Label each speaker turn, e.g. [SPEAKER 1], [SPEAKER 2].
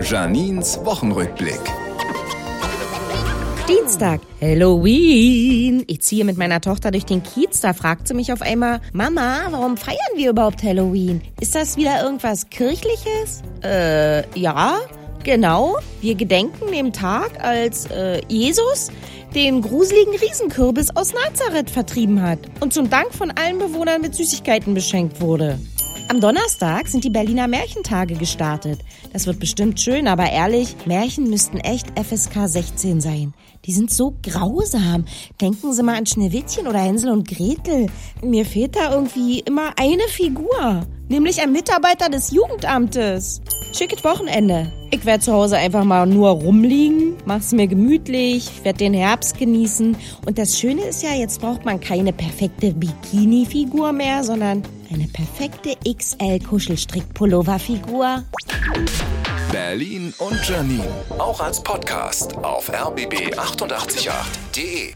[SPEAKER 1] Janins Wochenrückblick.
[SPEAKER 2] Dienstag, Halloween. Ich ziehe mit meiner Tochter durch den Kiez, da fragt sie mich auf einmal, Mama, warum feiern wir überhaupt Halloween? Ist das wieder irgendwas Kirchliches? Äh, ja, genau. Wir gedenken dem Tag, als äh, Jesus den gruseligen Riesenkürbis aus Nazareth vertrieben hat und zum Dank von allen Bewohnern mit Süßigkeiten beschenkt wurde. Am Donnerstag sind die Berliner Märchentage gestartet. Das wird bestimmt schön, aber ehrlich, Märchen müssten echt FSK 16 sein. Die sind so grausam. Denken Sie mal an Schneewittchen oder Hänsel und Gretel. Mir fehlt da irgendwie immer eine Figur, nämlich ein Mitarbeiter des Jugendamtes. Schickes Wochenende. Ich werde zu Hause einfach mal nur rumliegen, mach's mir gemütlich, werde den Herbst genießen. Und das Schöne ist ja, jetzt braucht man keine perfekte Bikini-Figur mehr, sondern eine perfekte XL-Kuschelstrick-Pullover-Figur.
[SPEAKER 1] Berlin und Janine. Auch als Podcast auf rbb888.de.